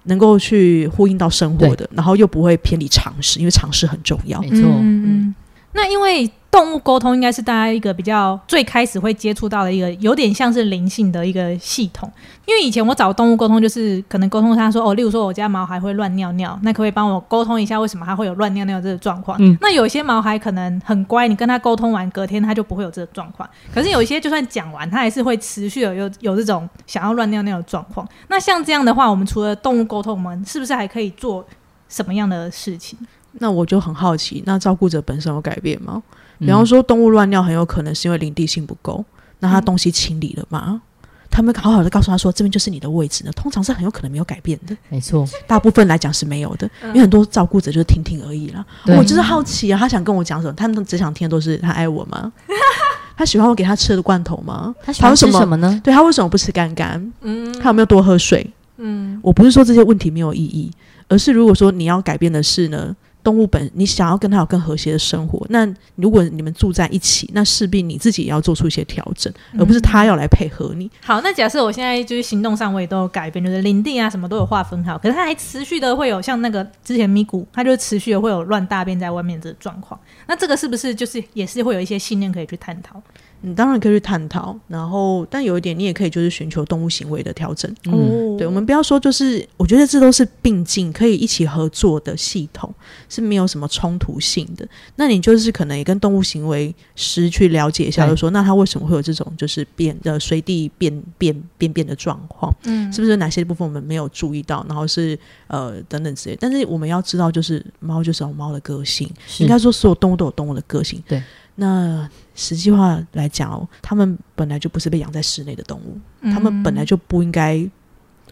能够去呼应到生活的，然后又不会偏离常识，因为常识很重要。没错，嗯嗯。那因为动物沟通应该是大家一个比较最开始会接触到的一个有点像是灵性的一个系统。因为以前我找动物沟通，就是可能沟通他说哦，例如说我家毛孩会乱尿尿，那可不可以帮我沟通一下为什么它会有乱尿尿这个状况？嗯那有些毛孩可能很乖，你跟他沟通完，隔天他就不会有这个状况。可是有一些就算讲完，他还是会持续有有有这种想要乱尿尿的状况。那像这样的话，我们除了动物沟通，我们是不是还可以做什么样的事情？那我就很好奇，那照顾者本身有改变吗？嗯比方说，动物乱尿很有可能是因为领地性不够，那他嗯东西清理了吗？他们好好的告诉他说，这边就是你的位置呢，通常是很有可能没有改变的，没错，大部分来讲是没有的，因为很多照顾者就是听听而已啦。对我就是好奇啊，他想跟我讲什么，他们只想听的都是他爱我吗？他喜欢我给他吃的罐头吗？他喜欢吃什么什么呢？对他为什么不吃干干？嗯他有没有多喝水？嗯我不是说这些问题没有意义，而是如果说你要改变的是呢，动物本你想要跟它有更和谐的生活，那如果你们住在一起，那势必你自己也要做出一些调整，而不是它要来配合你。好，那假设我现在就是行动上我也都有改变，就是领地啊什么都有划分好，可是它还持续的会有像那个之前咪咕，它就持续的会有乱大便在外面这个状况。那这个是不是就是也是会有一些信念可以去探讨？你当然可以去探讨，然后但有一点你也可以就是寻求动物行为的调整。嗯，对，我们不要说就是，我觉得这都是并进，可以一起合作的系统，是没有什么冲突性的。那你就是可能也跟动物行为师去了解一下，就说那它为什么会有这种就是变的随地变变变变的状况？嗯，是不是哪些部分我们没有注意到？然后是呃等等之类。但是我们要知道，就是猫就是有猫的个性，应该说所有动物都有动物的个性。对，那实际话来讲哦，它们本来就不是被养在室内的动物，他们本来就不应该。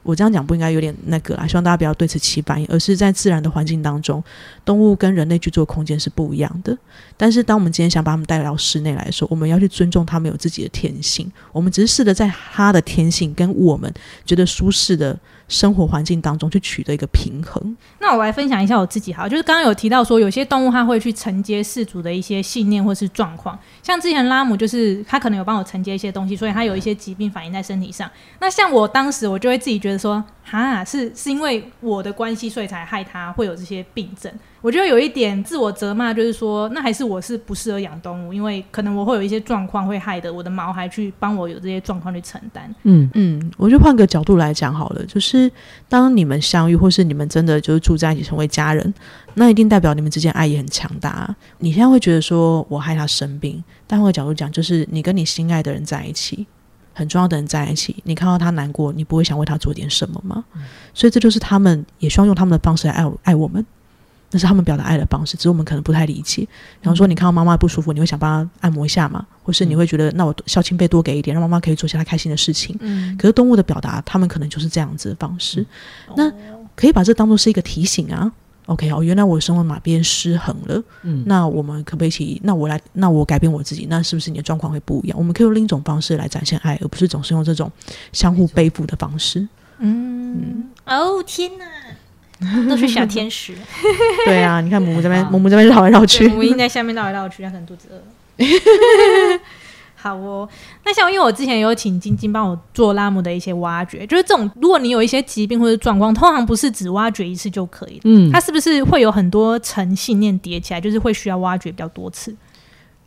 我这样讲不应该有点那个啦，希望大家不要对此起反应，而是在自然的环境当中，动物跟人类居住的空间是不一样的。但是，当我们今天想把它们带到室内来说，我们要去尊重它们有自己的天性。我们只是试着在它的天性跟我们觉得舒适的生活环境当中去取得一个平衡。那我来分享一下我自己哈，就是刚刚有提到说，有些动物它会去承接氏族的一些信念或是状况，像之前拉姆就是他可能有帮我承接一些东西，所以他有一些疾病反映在身体上。那像我当时我就会自己觉得说，哈，是是因为我的关系，所以才害他会有这些病症。我觉得有一点自我责骂，就是说，那还是我是不适合养动物，因为可能我会有一些状况会害得我的毛孩去帮我有这些状况去承担。嗯嗯，我就换个角度来讲好了，就是当你们相遇，或是你们真的就是住在一起成为家人，那一定代表你们之间爱也很强大。你现在会觉得说我害他生病，但换个角度讲，就是你跟你心爱的人在一起。很重要的人在一起，你看到他难过，你不会想为他做点什么吗？所以这就是他们也希望用他们的方式来爱爱我们，那是他们表达爱的方式，只是我们可能不太理解。比方说，你看到妈妈不舒服，你会想帮她按摩一下嘛？或是你会觉得，那我孝亲费多给一点，让妈妈可以做些她开心的事情。嗯，可是动物的表达，他们可能就是这样子的方式。那可以把这当做是一个提醒啊。OK，哦，原来我的生活哪边失衡了，嗯，那我们可不可以一起？那我来，那我改变我自己，那是不是你的状况会不一样？我们可以用另一种方式来展现爱，而不是总是用这种相互背负的方式。嗯，哦天哪，都是小天使。对啊，你看母母这边，母母这边绕来绕，去，母婴在下面绕来绕去，它可能肚子饿。好哦，那像因为我之前有请晶晶帮我做拉姆的一些挖掘，就是这种，如果你有一些疾病或者状况，通常不是只挖掘一次就可以的，嗯它是不是会有很多层信念叠起来，就是会需要挖掘比较多次？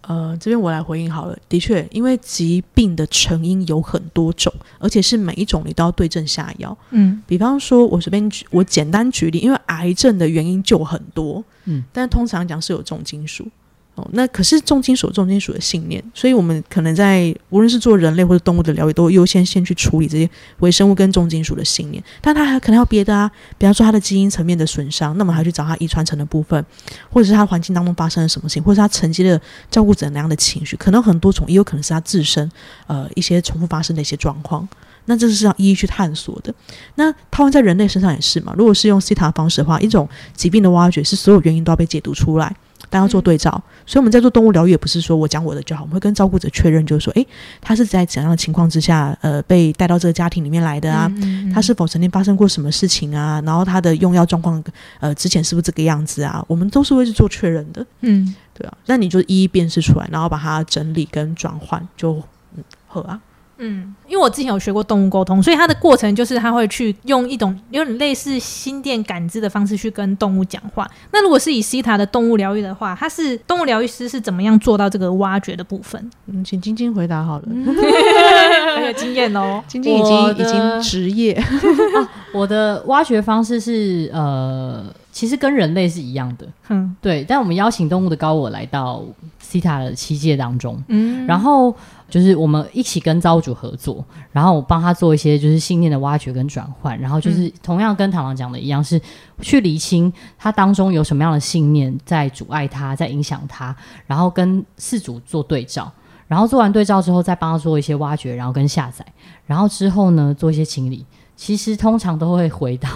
呃，这边我来回应好了。的确，因为疾病的成因有很多种，而且是每一种你都要对症下药。嗯比方说，我随便举，我简单举例，因为癌症的原因就很多，嗯，但通常讲是有重金属。哦，那可是重金属重金属的信念，所以我们可能在无论是做人类或者动物的疗愈，都优先先去处理这些微生物跟重金属的信念。但它还可能要别的啊，比方说它的基因层面的损伤，那么还去找它遗传层的部分，或者是它环境当中发生了什么事情，或者是它承接的照顾者那样的情绪，可能很多种，也有可能是它自身呃一些重复发生的一些状况。那这是要一一去探索的。那套用在人类身上也是嘛。如果是用西塔方式的话，一种疾病的挖掘是所有原因都要被解读出来，但要做对照。所以我们在做动物疗愈，也不是说我讲我的就好，我们会跟照顾者确认，就是说，诶，他是在怎样的情况之下，呃，被带到这个家庭里面来的啊？嗯他是否曾经发生过什么事情啊？然后他的用药状况，呃，之前是不是这个样子啊？我们都是会去做确认的，嗯对啊。那你就一一辨识出来，然后把它整理跟转换，就嗯合啊。嗯，因为我之前有学过动物沟通，所以它的过程就是他会去用一种有点类似心电感知的方式去跟动物讲话。那如果是以西塔的动物疗愈的话，它是动物疗愈师是怎么样做到这个挖掘的部分？嗯，请晶晶回答好了。很有经验哦。晶晶已我经已经职业，我的挖掘方式是呃，其实跟人类是一样的，嗯对。但我们邀请动物的高我来到西塔的七界当中，嗯然后就是我们一起跟造物主合作，然后我帮他做一些就是信念的挖掘跟转换，然后就是同样跟螳螂讲的一样，是去厘清他当中有什么样的信念在阻碍他，在影响他，然后跟事主做对照。然后做完对照之后，再帮他做一些挖掘，然后跟下载，然后之后呢做一些清理。其实通常都会回到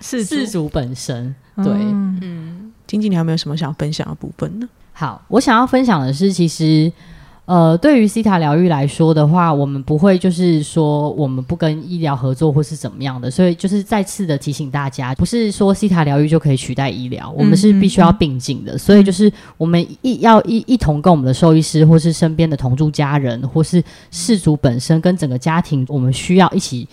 是事主本身。对，嗯嗯，晶晶，你还有没有什么想分享的部分呢？好，我想要分享的是，其实呃，对于西塔疗愈来说的话，我们不会就是说我们不跟医疗合作或是怎么样的，所以就是再次的提醒大家，不是说西塔疗愈就可以取代医疗，我们是必须要并进的。所以就是我们一要一一同跟我们的兽医师或是身边的同住家人或是事主本身跟整个家庭，我们需要一起。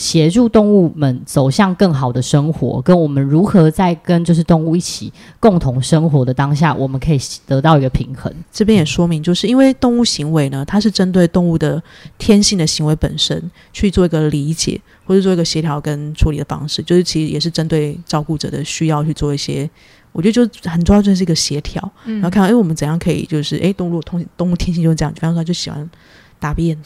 协助动物们走向更好的生活，跟我们如何在跟就是动物一起共同生活的当下，我们可以得到一个平衡。这边也说明，就是因为动物行为呢，它是针对动物的天性的行为本身去做一个理解，或者做一个协调跟处理的方式，就是其实也是针对照顾者的需要去做一些。我觉得就很重要，就是一个协调，然后看哎，我们怎样可以就是哎，动物通动物天性就是这样，比方说就喜欢大便。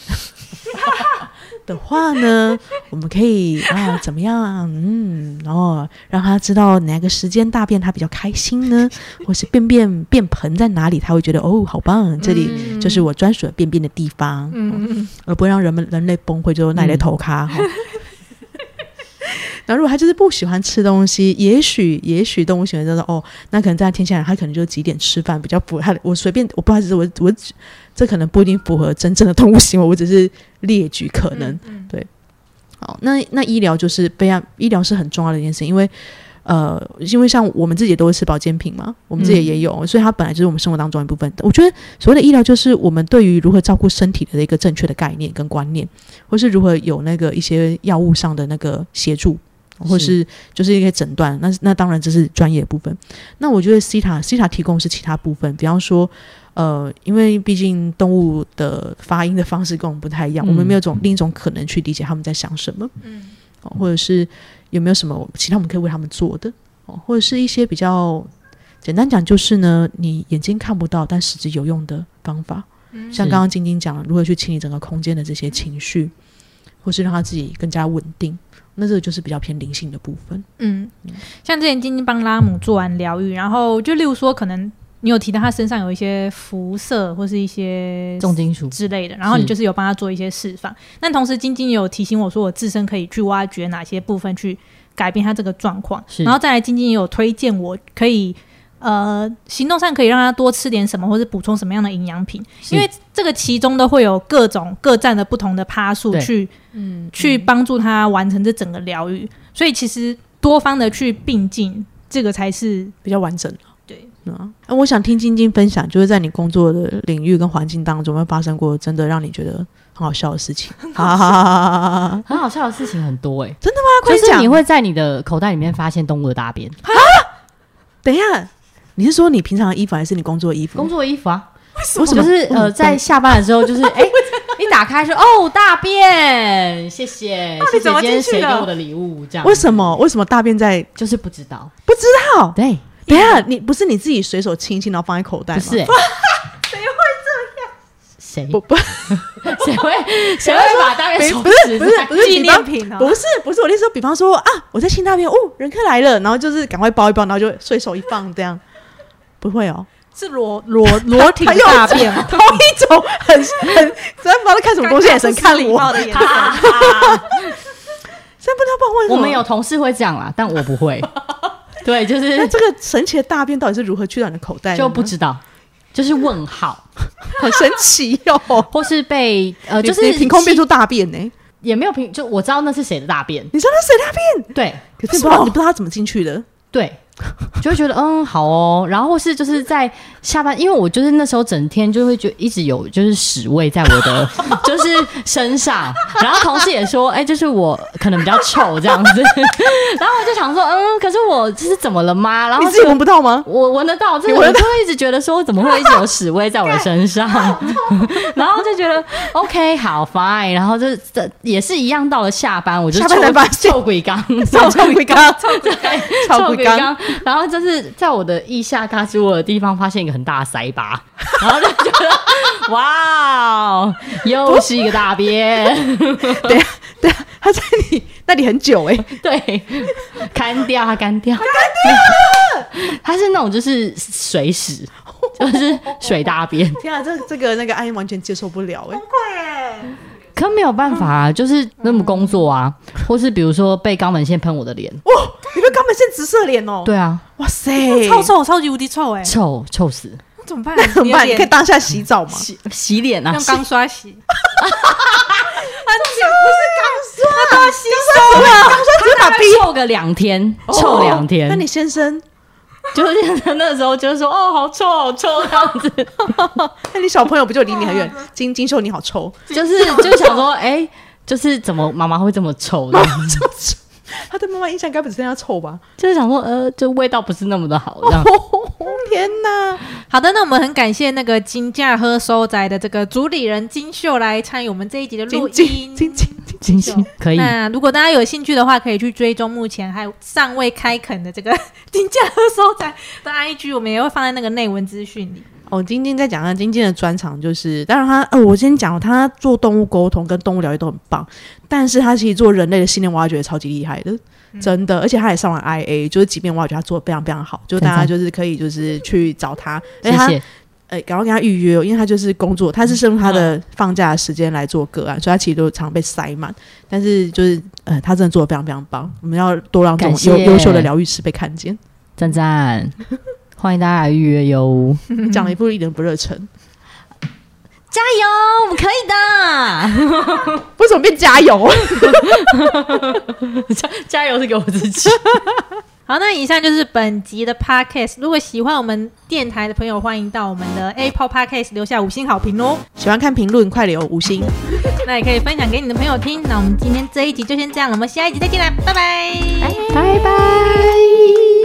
的话呢，我们可以啊怎么样？嗯，然后让他知道哪个时间大便他比较开心呢？或是便便便盆在哪里，他会觉得哦好棒，这里就是我专属的便便的地方，嗯，而不会让人们人类崩溃，就那里头咖后如果他就是不喜欢吃东西，也许也许动物喜欢就是哦，那可能在天下来，他可能就几点吃饭比较符合。我随便，我不好意思，我我这可能不一定符合真正的动物行为，我只是列举可能。对，好，那那医疗就是非常医疗是很重要的一件事，因为呃，因为像我们自己都会吃保健品嘛，我们自己也有，所以它本来就是我们生活当中一部分。我觉得所谓的医疗，就是我们对于如何照顾身体的一个正确的概念跟观念，或是如何有那个一些药物上的那个协助。或是就是一些诊断，那那当然这是专业部分。那我觉得西塔西塔提供是其他部分，比方说，呃，因为毕竟动物的发音的方式跟我们不太一样，我们没有种另一种可能去理解他们在想什么，嗯，或者是有没有什么其他我们可以为他们做的，哦，或者是一些比较简单讲，就是呢，你眼睛看不到但实质有用的方法，像刚刚晶晶讲如何去清理整个空间的这些情绪，或是让他自己更加稳定。那这个就是比较偏灵性的部分。嗯，像之前晶晶帮拉姆做完疗愈，然后就例如说，可能你有提到他身上有一些辐射或是一些重金属之类的，然后你就是有帮他做一些释放。但同时，晶晶也有提醒我说，我自身可以去挖掘哪些部分去改变他这个状况。然后再来，晶晶也有推荐我可以。呃，行动上可以让他多吃点什么，或者补充什么样的营养品？因为这个其中都会有各种各站的不同的趴数去，嗯，去帮助他完成这整个疗愈。所以其实多方的去并进，这个才是比较完整的。对，嗯，我想听晶晶分享，就是在你工作的领域跟环境当中，有发生过真的让你觉得很好笑的事情？哈哈哈哈很好笑的事情很多哎，真的吗？就是你会在你的口袋里面发现动物的大便啊？等一下。你是说你平常的衣服，还是你工作的衣服？工作衣服啊？为什么？就是呃，在下班的时候，就是 哎，一打开说哦，大便，谢谢，谢谢今天谁给我的礼物？这样？为什么？为什么大便在？就是不知道，不知道。对，等下你不是你自己随手清清，然后放在口袋吗？不是，谁会这样？谁不不？谁会谁会把大便？不是不是不是纪念品不是不是我那时候，比方说啊，我在清大便，哦，人客来了，然后就是赶快包一包，然后就随手一放，这样。不会哦，是裸裸 裸体大便，同一种很很，虽然不知道看什么东西，眼神看我的眼神。虽然不知道为什么，我们有同事会这样啦，但我不会。对，就是那这个神奇的大便到底是如何去到你的口袋？就不知道，就是问号，很神奇哟。或是被呃，就是凭空变出大便呢？也没有凭，就我知道那是谁的大便。你知道那是谁大便？对，可是不知道你不知道他怎么进去的。对。就会觉得嗯好哦，然后是就是在下班，因为我就是那时候整天就会觉一直有就是屎味在我的 就是身上，然后同事也说哎，就是我可能比较臭这样子，然后我就想说嗯，可是我这是怎么了吗？然后你自己闻不到吗？我闻得到，就是我就会一直觉得说怎么会一直有屎味在我的身上，然后就觉得 OK 好 fine，然后就这也是一样，到了下班我就臭臭鬼缸，臭鬼缸，臭鬼缸。然后就是在我的腋下嘎吱窝的地方发现一个很大的腮巴，然后就觉得哇，又是一个大便。对啊，对啊，它在你那里很久哎，对，干掉它，干掉，干掉它是那种就是水屎，就是水大便。天啊，这这个那个阿英完全接受不了哎，崩溃哎。可没有办法啊，就是那么工作啊，或是比如说被肛门线喷我的脸，哇，你被肛门线直射脸哦？对啊，哇塞，超臭超级无敌臭哎，臭臭死。那怎么办？怎么办？你可以当下洗澡吗？洗洗脸啊用，钢刷洗。只是把逼臭个两天，臭两天。那你先生，就是那时候就是说，哦，好臭，好臭这样子，那你小朋友不就离你很远？金金秀你好臭，就是就想说，哎、就是怎么妈妈会这么臭的？他对妈妈印象应该不只剩下臭吧？就是想说，呃，就味道不是那么的好，这样。天哪！好的，那我们很感谢那个金价喝收宅的这个主理人金秀来参与我们这一集的录金音。金金金星。可以，那如果大家有兴趣的话，可以去追踪目前还尚未开垦的这个金价喝收仔的 IG，我们也会放在那个内文资讯里。哦，晶晶在讲啊，晶晶的专长就是，当然他，呃，我先讲，他做动物沟通跟动物疗愈都很棒，但是他其实做人类的信念挖掘超级厉害的，真的，而且他也上完 IA，就是即便挖掘他做的非常非常好，就大家就是可以就是去找他，而且他赶快跟他预约、哦，因为他就是工作，他是利用他的放假的时间来做个案，所以他其实都常被塞满。但是就是，呃，他真的做的非常非常棒，我们要多让这种优优秀的疗愈师被看见。赞赞，欢迎大家来预约哟！讲了一部一点不热忱，加油，我们可以的！为什么变加油？加加油是给我自己。好，那以上就是本集的 Podcast。如果喜欢我们电台的朋友，欢迎到我们的 Apple Podcast 留下五星好评哦。喜欢看评论，快留五星。那也可以分享给你的朋友听。那我们今天这一集就先这样了，我们下一集再见啦，拜拜。拜拜。